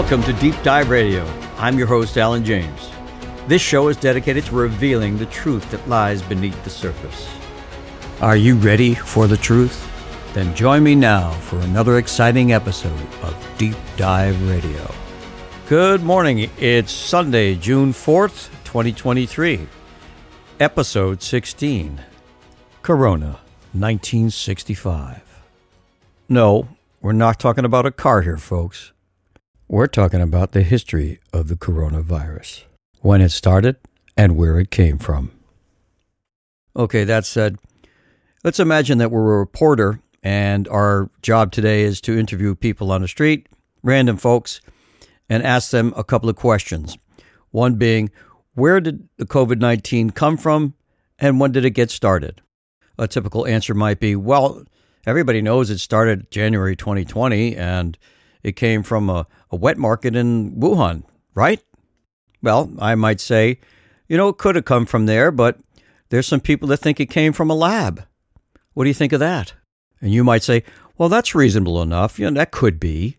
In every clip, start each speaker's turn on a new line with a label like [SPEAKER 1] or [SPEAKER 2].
[SPEAKER 1] Welcome to Deep Dive Radio. I'm your host, Alan James. This show is dedicated to revealing the truth that lies beneath the surface. Are you ready for the truth? Then join me now for another exciting episode of Deep Dive Radio. Good morning. It's Sunday, June 4th, 2023. Episode 16 Corona, 1965. No, we're not talking about a car here, folks. We're talking about the history of the coronavirus, when it started, and where it came from. Okay, that said, let's imagine that we're a reporter and our job today is to interview people on the street, random folks, and ask them a couple of questions. One being, where did the COVID 19 come from and when did it get started? A typical answer might be, well, everybody knows it started January 2020 and it came from a, a wet market in Wuhan, right? Well, I might say, you know, it could have come from there, but there's some people that think it came from a lab. What do you think of that? And you might say, well, that's reasonable enough. You know, that could be.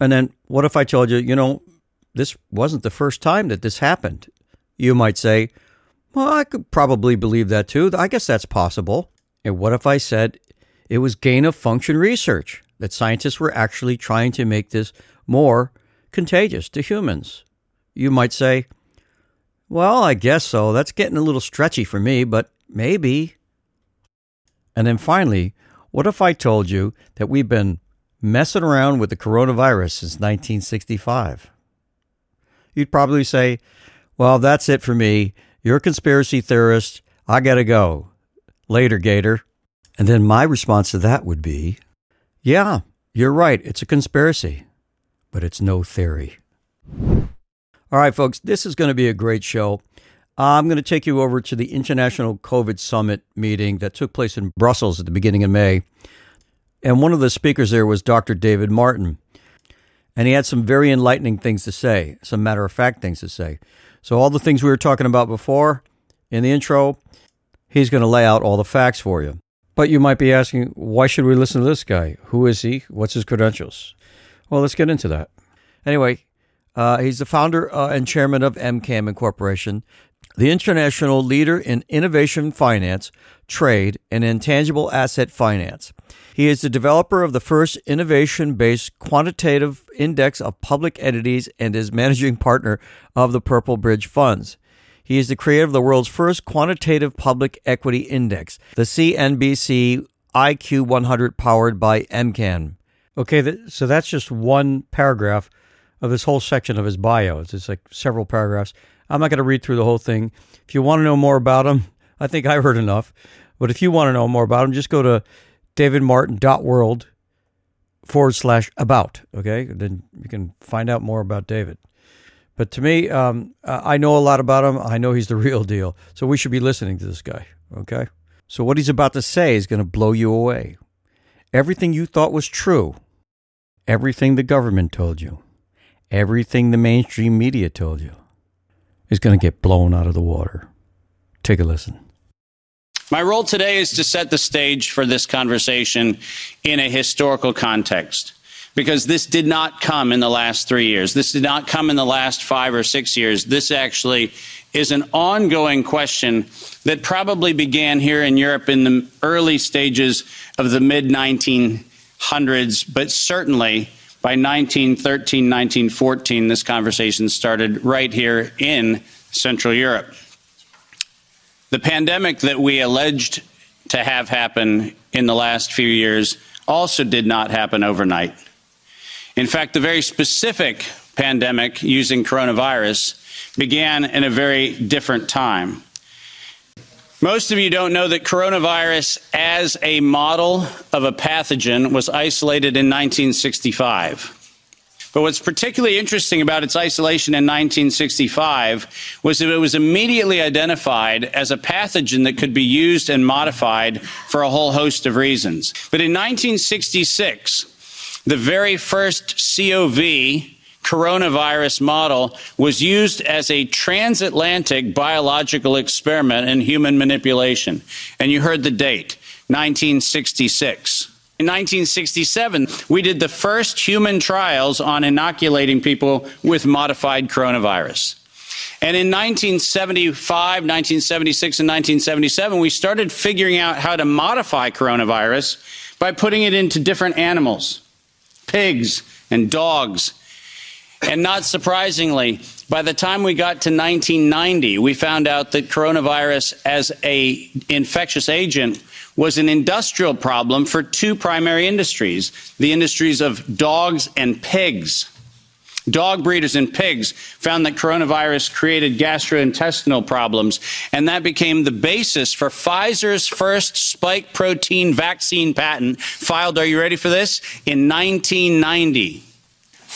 [SPEAKER 1] And then what if I told you, you know, this wasn't the first time that this happened? You might say, well, I could probably believe that too. I guess that's possible. And what if I said it was gain of function research? that scientists were actually trying to make this more contagious to humans. You might say, well, I guess so. That's getting a little stretchy for me, but maybe. And then finally, what if I told you that we've been messing around with the coronavirus since 1965? You'd probably say, well, that's it for me. You're a conspiracy theorist. I got to go. Later, Gator. And then my response to that would be, yeah, you're right. It's a conspiracy, but it's no theory. All right, folks, this is going to be a great show. I'm going to take you over to the International COVID Summit meeting that took place in Brussels at the beginning of May. And one of the speakers there was Dr. David Martin. And he had some very enlightening things to say, some matter of fact things to say. So, all the things we were talking about before in the intro, he's going to lay out all the facts for you. But you might be asking, why should we listen to this guy? Who is he? What's his credentials? Well, let's get into that. Anyway, uh, he's the founder uh, and chairman of MCAM Incorporation, the international leader in innovation finance, trade, and intangible asset finance. He is the developer of the first innovation based quantitative index of public entities and is managing partner of the Purple Bridge Funds. He is the creator of the world's first quantitative public equity index, the CNBC IQ 100 powered by MCAM. Okay, so that's just one paragraph of this whole section of his bio. It's just like several paragraphs. I'm not going to read through the whole thing. If you want to know more about him, I think I've heard enough. But if you want to know more about him, just go to davidmartin.world forward slash about. Okay, then you can find out more about David. But to me, um, I know a lot about him. I know he's the real deal. So we should be listening to this guy. Okay. So what he's about to say is going to blow you away. Everything you thought was true, everything the government told you, everything the mainstream media told you is going to get blown out of the water. Take a listen.
[SPEAKER 2] My role today is to set the stage for this conversation in a historical context because this did not come in the last three years. This did not come in the last five or six years. This actually is an ongoing question that probably began here in Europe in the early stages of the mid 1900s, but certainly by 1913, 1914, this conversation started right here in Central Europe. The pandemic that we alleged to have happen in the last few years also did not happen overnight. In fact, the very specific pandemic using coronavirus began in a very different time. Most of you don't know that coronavirus, as a model of a pathogen, was isolated in 1965. But what's particularly interesting about its isolation in 1965 was that it was immediately identified as a pathogen that could be used and modified for a whole host of reasons. But in 1966, the very first COV coronavirus model was used as a transatlantic biological experiment in human manipulation. And you heard the date, 1966. In 1967, we did the first human trials on inoculating people with modified coronavirus. And in 1975, 1976, and 1977, we started figuring out how to modify coronavirus by putting it into different animals pigs and dogs. And not surprisingly, by the time we got to 1990, we found out that coronavirus as a infectious agent was an industrial problem for two primary industries, the industries of dogs and pigs. Dog breeders and pigs found that coronavirus created gastrointestinal problems, and that became the basis for Pfizer's first spike protein vaccine patent, filed, are you ready for this? In 1990.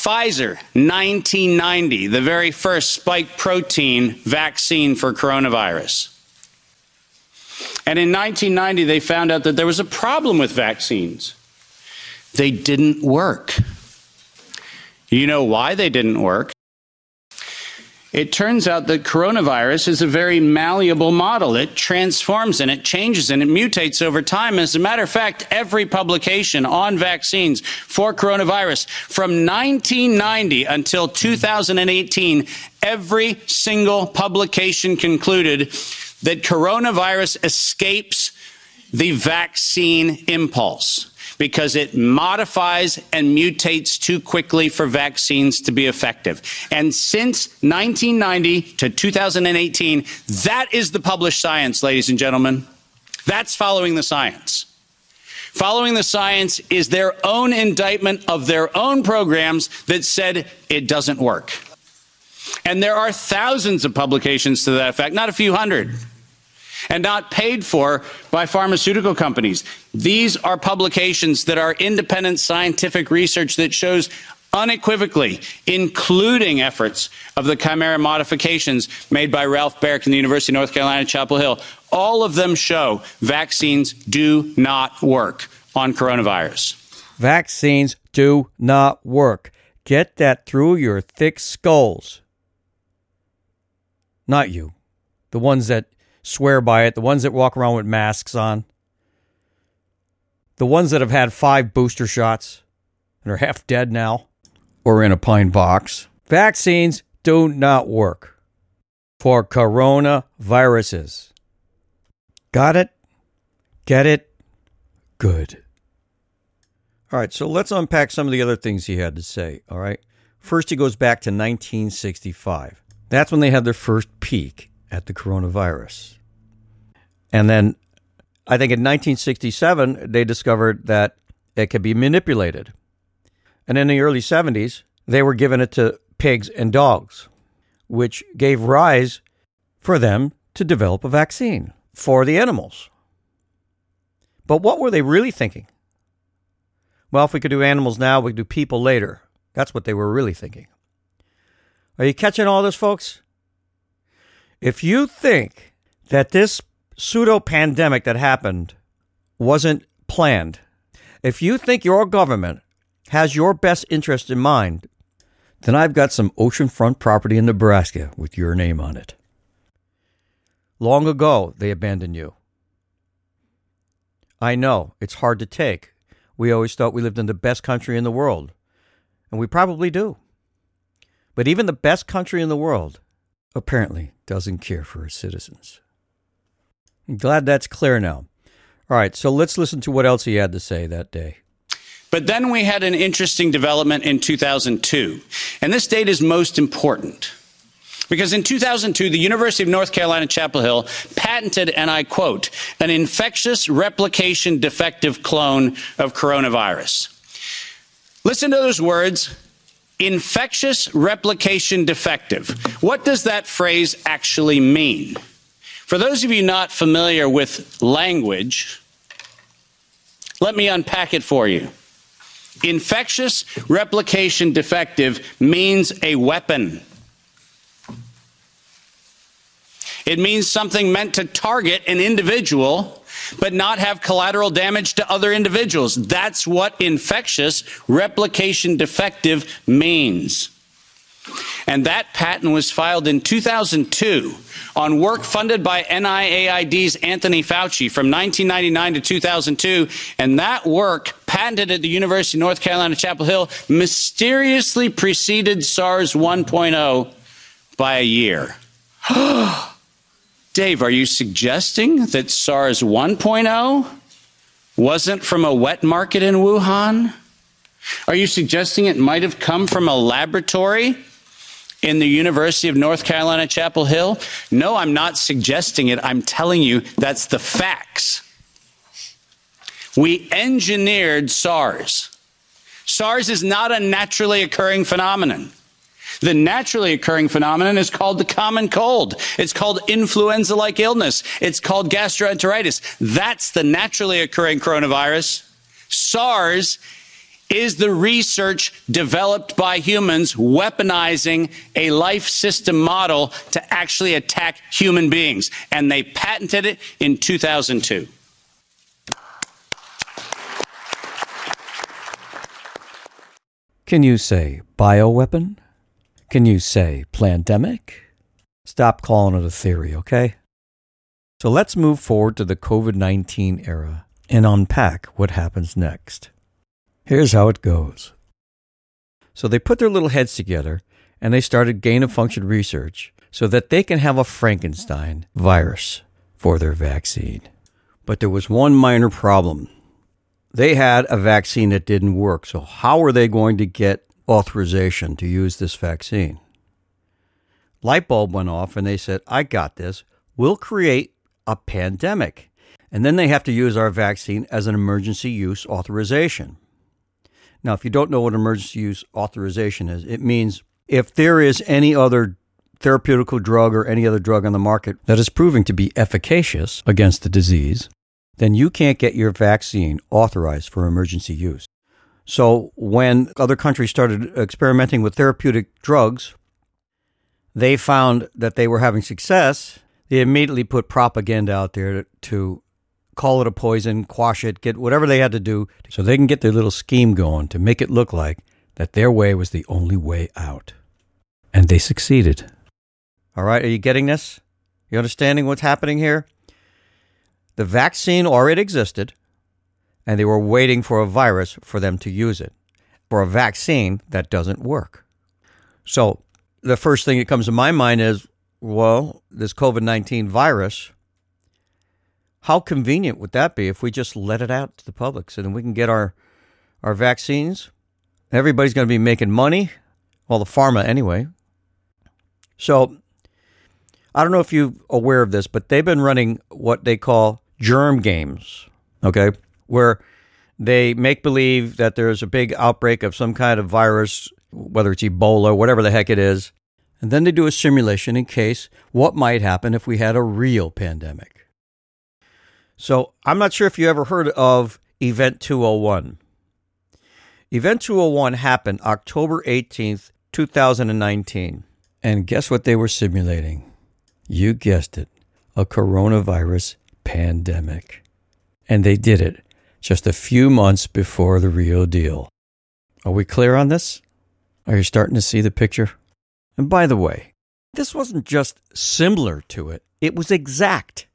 [SPEAKER 2] Pfizer, 1990, the very first spike protein vaccine for coronavirus. And in 1990, they found out that there was a problem with vaccines. They didn't work. You know why they didn't work? It turns out that coronavirus is a very malleable model. It transforms and it changes and it mutates over time. As a matter of fact, every publication on vaccines for coronavirus from 1990 until 2018, every single publication concluded that coronavirus escapes the vaccine impulse because it modifies and mutates too quickly for vaccines to be effective. And since 1990 to 2018, that is the published science, ladies and gentlemen. That's following the science. Following the science is their own indictment of their own programs that said it doesn't work. And there are thousands of publications to that effect, not a few hundred and not paid for by pharmaceutical companies. These are publications that are independent scientific research that shows unequivocally, including efforts of the chimera modifications made by Ralph Baric in the University of North Carolina, Chapel Hill. All of them show vaccines do not work on coronavirus.
[SPEAKER 1] Vaccines do not work. Get that through your thick skulls. Not you, the ones that swear by it, the ones that walk around with masks on, the ones that have had five booster shots and are half dead now or in a pine box. Vaccines do not work for coronaviruses. Got it? Get it? Good. All right, so let's unpack some of the other things he had to say. All right. First, he goes back to 1965. That's when they had their first peak at the coronavirus. And then I think in 1967, they discovered that it could be manipulated. And in the early 70s, they were giving it to pigs and dogs, which gave rise for them to develop a vaccine for the animals. But what were they really thinking? Well, if we could do animals now, we could do people later. That's what they were really thinking. Are you catching all this, folks? If you think that this pseudo pandemic that happened wasn't planned, if you think your government has your best interest in mind, then I've got some oceanfront property in Nebraska with your name on it. Long ago, they abandoned you. I know, it's hard to take. We always thought we lived in the best country in the world, and we probably do. But even the best country in the world apparently doesn't care for its citizens. I'm glad that's clear now. All right, so let's listen to what else he had to say that day.
[SPEAKER 2] But then we had an interesting development in 2002. And this date is most important. Because in 2002, the University of North Carolina, Chapel Hill patented, and I quote, an infectious replication defective clone of coronavirus. Listen to those words infectious replication defective. What does that phrase actually mean? For those of you not familiar with language, let me unpack it for you. Infectious replication defective means a weapon. It means something meant to target an individual, but not have collateral damage to other individuals. That's what infectious replication defective means. And that patent was filed in 2002 on work funded by NIAID's Anthony Fauci from 1999 to 2002. And that work patented at the University of North Carolina, Chapel Hill, mysteriously preceded SARS 1.0 by a year. Dave, are you suggesting that SARS 1.0 wasn't from a wet market in Wuhan? Are you suggesting it might have come from a laboratory in the University of North Carolina, Chapel Hill? No, I'm not suggesting it. I'm telling you that's the facts. We engineered SARS. SARS is not a naturally occurring phenomenon. The naturally occurring phenomenon is called the common cold. It's called influenza like illness. It's called gastroenteritis. That's the naturally occurring coronavirus. SARS is the research developed by humans weaponizing a life system model to actually attack human beings. And they patented it in 2002.
[SPEAKER 1] Can you say bioweapon? Can you say pandemic? Stop calling it a theory, okay? So let's move forward to the COVID 19 era and unpack what happens next. Here's how it goes. So they put their little heads together and they started gain of function research so that they can have a Frankenstein virus for their vaccine. But there was one minor problem. They had a vaccine that didn't work. So, how are they going to get authorization to use this vaccine. Light bulb went off and they said, I got this. We'll create a pandemic. And then they have to use our vaccine as an emergency use authorization. Now, if you don't know what emergency use authorization is, it means if there is any other therapeutical drug or any other drug on the market that is proving to be efficacious against the disease, then you can't get your vaccine authorized for emergency use. So when other countries started experimenting with therapeutic drugs, they found that they were having success. They immediately put propaganda out there to call it a poison, quash it, get whatever they had to do so they can get their little scheme going to make it look like that their way was the only way out. And they succeeded. All right, are you getting this? You understanding what's happening here? The vaccine already existed and they were waiting for a virus for them to use it, for a vaccine that doesn't work. So the first thing that comes to my mind is well, this COVID 19 virus, how convenient would that be if we just let it out to the public so then we can get our, our vaccines? Everybody's going to be making money. Well, the pharma anyway. So I don't know if you're aware of this, but they've been running what they call germ games. Okay where they make believe that there's a big outbreak of some kind of virus, whether it's Ebola, whatever the heck it is. And then they do a simulation in case what might happen if we had a real pandemic. So I'm not sure if you ever heard of Event 201. Event 201 happened October 18th, 2019. And guess what they were simulating? You guessed it a coronavirus pandemic. And they did it just a few months before the real deal. Are we clear on this? Are you starting to see the picture? And by the way, this wasn't just similar to it, it was exact.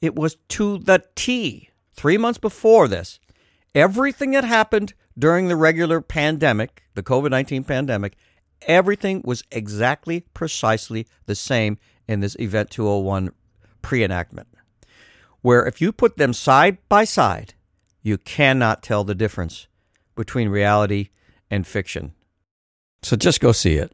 [SPEAKER 1] It was to the T. Three months before this, everything that happened during the regular pandemic, the COVID 19 pandemic, everything was exactly, precisely the same in this Event 201 pre enactment where if you put them side by side, you cannot tell the difference between reality and fiction. So just go see it.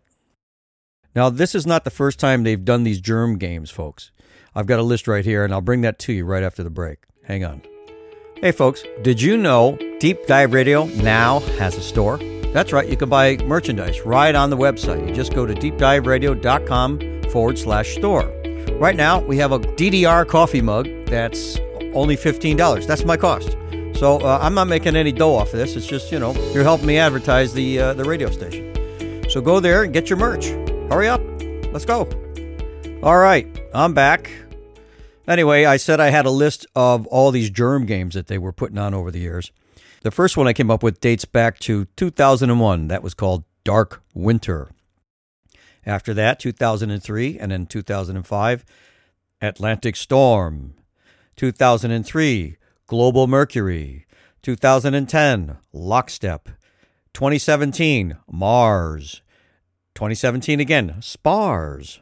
[SPEAKER 1] Now, this is not the first time they've done these germ games, folks. I've got a list right here, and I'll bring that to you right after the break. Hang on. Hey, folks, did you know Deep Dive Radio now has a store? That's right, you can buy merchandise right on the website. You just go to deepdiveradio.com forward slash store. Right now, we have a DDR coffee mug that's only $15. That's my cost. So uh, I'm not making any dough off of this. It's just, you know, you're helping me advertise the, uh, the radio station. So go there and get your merch. Hurry up. Let's go. All right, I'm back. Anyway, I said I had a list of all these germ games that they were putting on over the years. The first one I came up with dates back to 2001. That was called Dark Winter. After that, 2003, and then 2005, Atlantic Storm. 2003, Global Mercury. 2010, Lockstep. 2017, Mars. 2017 again, Spars.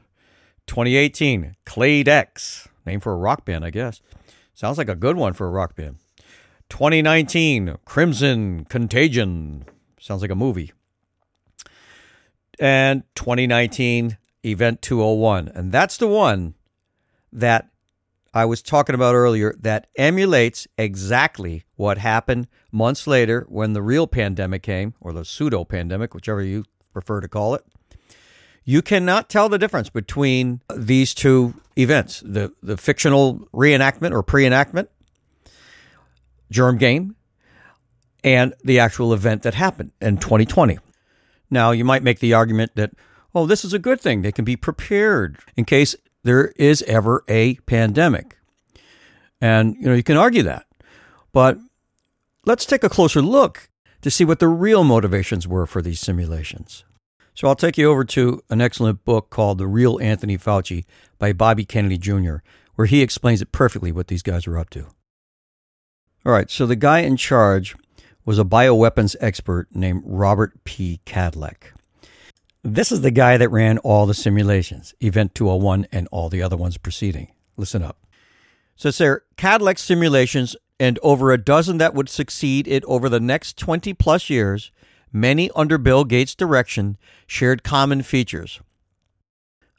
[SPEAKER 1] 2018, Clade X. Name for a rock band, I guess. Sounds like a good one for a rock band. 2019, Crimson Contagion. Sounds like a movie. And 2019, Event 201. And that's the one that I was talking about earlier that emulates exactly what happened months later when the real pandemic came, or the pseudo pandemic, whichever you prefer to call it. You cannot tell the difference between these two events the, the fictional reenactment or pre enactment, germ game, and the actual event that happened in 2020. Now, you might make the argument that, oh, this is a good thing. They can be prepared in case there is ever a pandemic. And, you know, you can argue that. But let's take a closer look to see what the real motivations were for these simulations. So I'll take you over to an excellent book called The Real Anthony Fauci by Bobby Kennedy Jr., where he explains it perfectly what these guys are up to. All right, so the guy in charge was a bioweapons expert named Robert P. Kadlec. This is the guy that ran all the simulations, Event 201 and all the other ones preceding. Listen up. So sir, Kadlec simulations and over a dozen that would succeed it over the next 20 plus years many under Bill Gates' direction shared common features.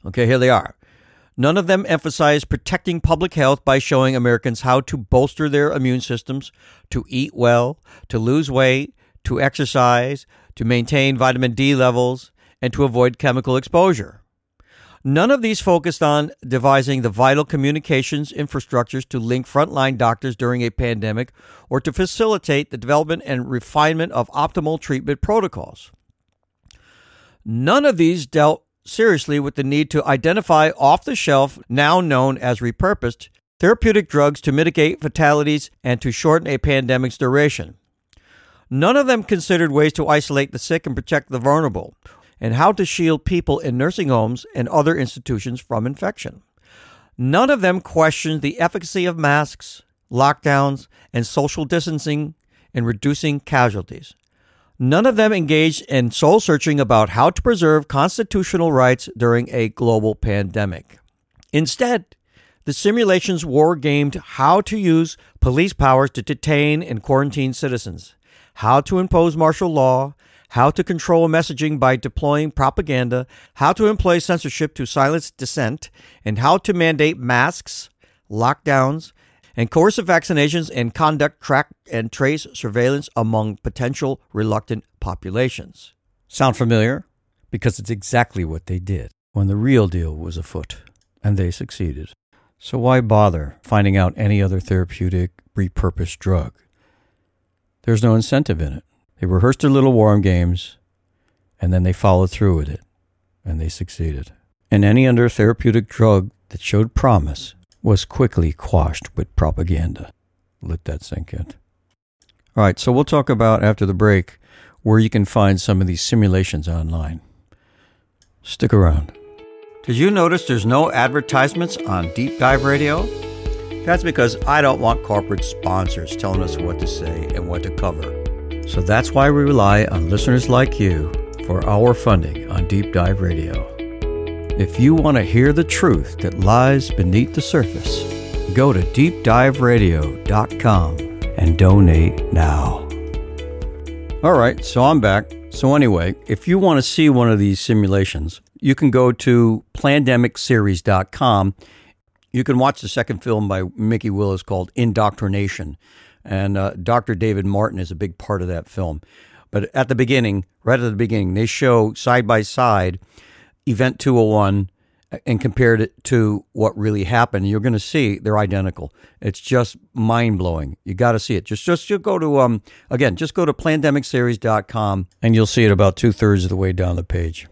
[SPEAKER 1] Okay, here they are. None of them emphasize protecting public health by showing Americans how to bolster their immune systems, to eat well, to lose weight, to exercise, to maintain vitamin D levels, and to avoid chemical exposure. None of these focused on devising the vital communications infrastructures to link frontline doctors during a pandemic or to facilitate the development and refinement of optimal treatment protocols. None of these dealt seriously with the need to identify off the shelf, now known as repurposed, therapeutic drugs to mitigate fatalities and to shorten a pandemic's duration. None of them considered ways to isolate the sick and protect the vulnerable, and how to shield people in nursing homes and other institutions from infection. None of them questioned the efficacy of masks, lockdowns, and social distancing in reducing casualties. None of them engaged in soul searching about how to preserve constitutional rights during a global pandemic. Instead, the simulations war gamed how to use police powers to detain and quarantine citizens, how to impose martial law, how to control messaging by deploying propaganda, how to employ censorship to silence dissent, and how to mandate masks, lockdowns, and coercive vaccinations and conduct track and trace surveillance among potential reluctant populations. Sound familiar? Because it's exactly what they did when the real deal was afoot, and they succeeded. So why bother finding out any other therapeutic repurposed drug? There's no incentive in it. They rehearsed their little warm games, and then they followed through with it, and they succeeded. And any other therapeutic drug that showed promise was quickly quashed with propaganda. Let that sink in. All right, so we'll talk about after the break where you can find some of these simulations online. Stick around. Did you notice there's no advertisements on Deep Dive Radio? That's because I don't want corporate sponsors telling us what to say and what to cover. So that's why we rely on listeners like you for our funding on Deep Dive Radio. If you want to hear the truth that lies beneath the surface, go to deepdiveradio.com and donate now. All right, so I'm back. So, anyway, if you want to see one of these simulations, you can go to plandemicseries.com. You can watch the second film by Mikki Willis called Indoctrination. And uh, Dr. David Martin is a big part of that film. But at the beginning, right at the beginning, they show side by side Event 201 and compared it to what really happened. You're going to see they're identical. It's just mind blowing. You got to see it. Just, just, just go to, um, again, just go to plandemicseries.com and you'll see it about two thirds of the way down the page.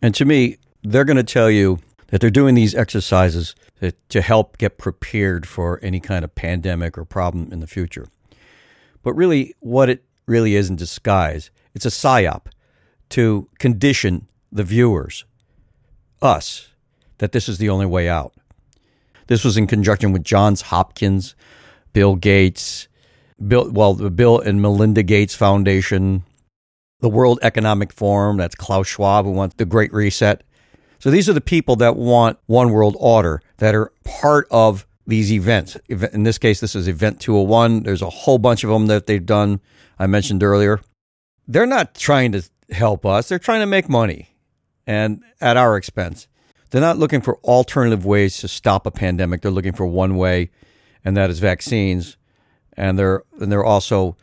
[SPEAKER 1] And to me, they're going to tell you that they're doing these exercises to help get prepared for any kind of pandemic or problem in the future. But really, what it really is in disguise, it's a psyop to condition the viewers, us, that this is the only way out. This was in conjunction with Johns Hopkins, Bill Gates, Bill, well, the Bill and Melinda Gates Foundation, the World Economic Forum, that's Klaus Schwab, who wants the Great Reset. So these are the people that want one world order that are part of these events. In this case, this is Event 201. There's a whole bunch of them that they've done. I mentioned earlier. They're not trying to help us. They're trying to make money and at our expense. They're not looking for alternative ways to stop a pandemic. They're looking for one way, and that is vaccines. And they're and they're also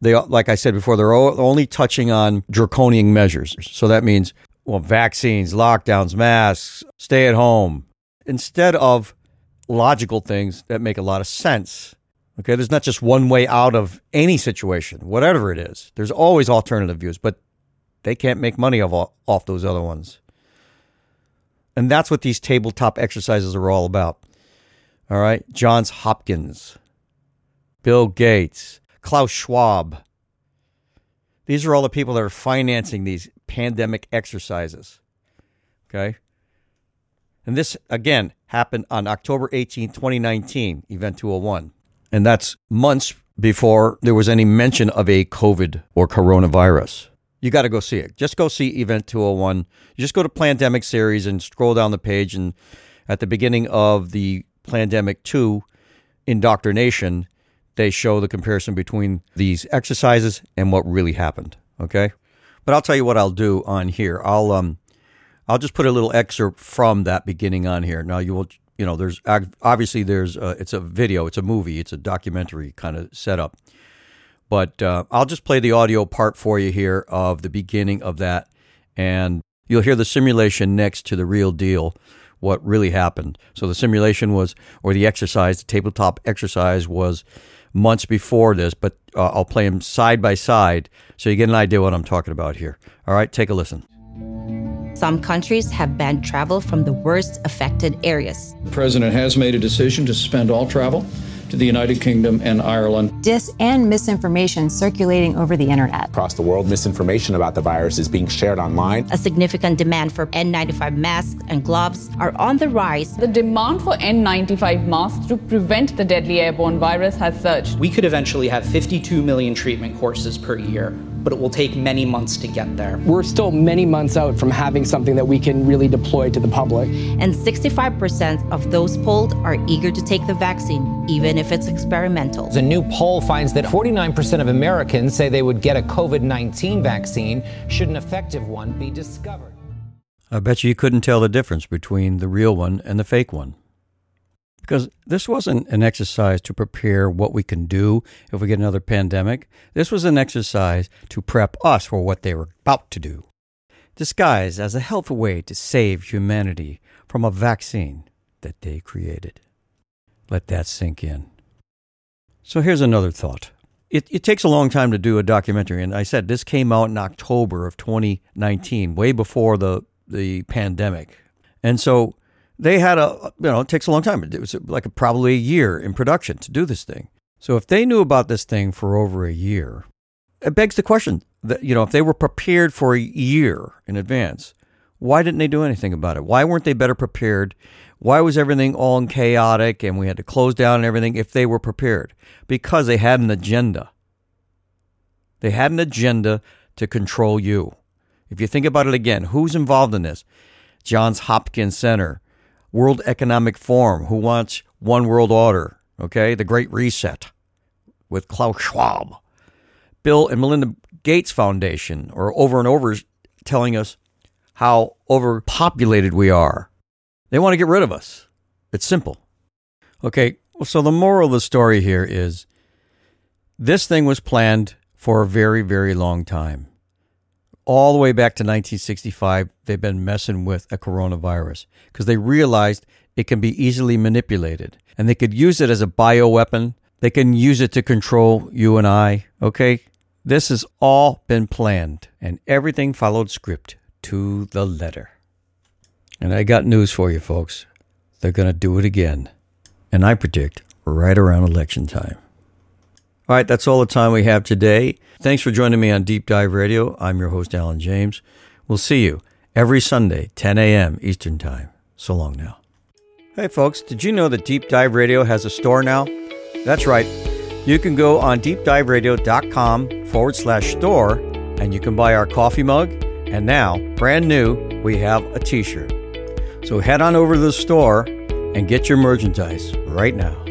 [SPEAKER 1] they like I said before, they're only touching on draconian measures. So that means well, vaccines, lockdowns, masks, stay at home, instead of logical things that make a lot of sense. Okay, there's not just one way out of any situation, whatever it is. There's always alternative views, but they can't make money off, off those other ones. And that's what these tabletop exercises are all about. All right. Johns Hopkins, Bill Gates, Klaus Schwab. These are all the people that are financing these pandemic exercises. Okay. And this, again, happened on October 18, 2019, Event 201. And that's months before there was any mention of a COVID or coronavirus you got to go see it. Just go see Event 201. You just go to Plandemic Series and scroll down the page. And at the beginning of the Plandemic 2 indoctrination, they show the comparison between these exercises and what really happened. Okay. But I'll tell you what I'll do on here. I'll, um, I'll just put a little excerpt from that beginning on here. Now you will, you know, there's obviously there's, a, it's a video, it's a movie, it's a documentary kind of setup. But uh, I'll just play the audio part for you here of the beginning of that. And you'll hear the simulation next to the real deal, what really happened. So the simulation was, or the exercise, the tabletop exercise was months before this, but uh, I'll play them side by side so you get an idea what I'm talking about here. All right, take a listen.
[SPEAKER 3] Some countries have banned travel from the worst affected areas.
[SPEAKER 4] The president has made a decision to suspend all travel to the United Kingdom and Ireland.
[SPEAKER 5] Dis and misinformation circulating over the internet.
[SPEAKER 6] Across the world, misinformation about the virus is being shared online.
[SPEAKER 3] A significant demand for N95 masks and gloves are on the rise.
[SPEAKER 7] The demand for N95 masks to prevent the deadly airborne virus has surged.
[SPEAKER 8] We could eventually have 52 million treatment courses per year but it will take many months to get there.
[SPEAKER 9] We're still many months out from having something that we can really deploy to the public.
[SPEAKER 3] And 65% of those polled are eager to take the vaccine, even if it's experimental.
[SPEAKER 10] A new poll finds that 49% of Americans say they would get a COVID 19 vaccine should an effective one be discovered.
[SPEAKER 1] I bet you you couldn't tell the difference between the real one and the fake one because this wasn't an exercise to prepare what we can do if we get another pandemic. This was an exercise to prep us for what they were about to do, disguised as a helpful way to save humanity from a vaccine that they created. Let that sink in. So here's another thought. It, it takes a long time to do a documentary, and I said this came out in October of 2019, way before the the pandemic. And so they had a, you know, it takes a long time. It was like a, probably a year in production to do this thing. So if they knew about this thing for over a year, it begs the question that, you know, if they were prepared for a year in advance, why didn't they do anything about it? Why weren't they better prepared? Why was everything all chaotic and we had to close down and everything if they were prepared? Because they had an agenda. They had an agenda to control you. If you think about it again, who's involved in this? Johns Hopkins Center, World Economic Forum, who wants one world order, okay? The Great Reset with Klaus Schwab. Bill and Melinda Gates Foundation are over and over telling us how overpopulated we are. They want to get rid of us. It's simple. Okay, so the moral of the story here is this thing was planned for a very, very long time all the way back to 1965, they've been messing with a coronavirus because they realized it can be easily manipulated and they could use it as a bioweapon. They can use it to control you and I. Okay. This has all been planned and everything followed script to the letter. And I got news for you, folks. They're going to do it again. And I predict right around election time. All right, that's all the time we have today. Thanks for joining me on Deep Dive Radio. I'm your host, Alan James. We'll see you every Sunday, 10 a.m. Eastern Time. So long now. Hey, folks, did you know that Deep Dive Radio has a store now? That's right. You can go on deepdiveradio.com forward slash store and you can buy our coffee mug. And now, brand new, we have a t shirt. So head on over to the store and get your merchandise right now.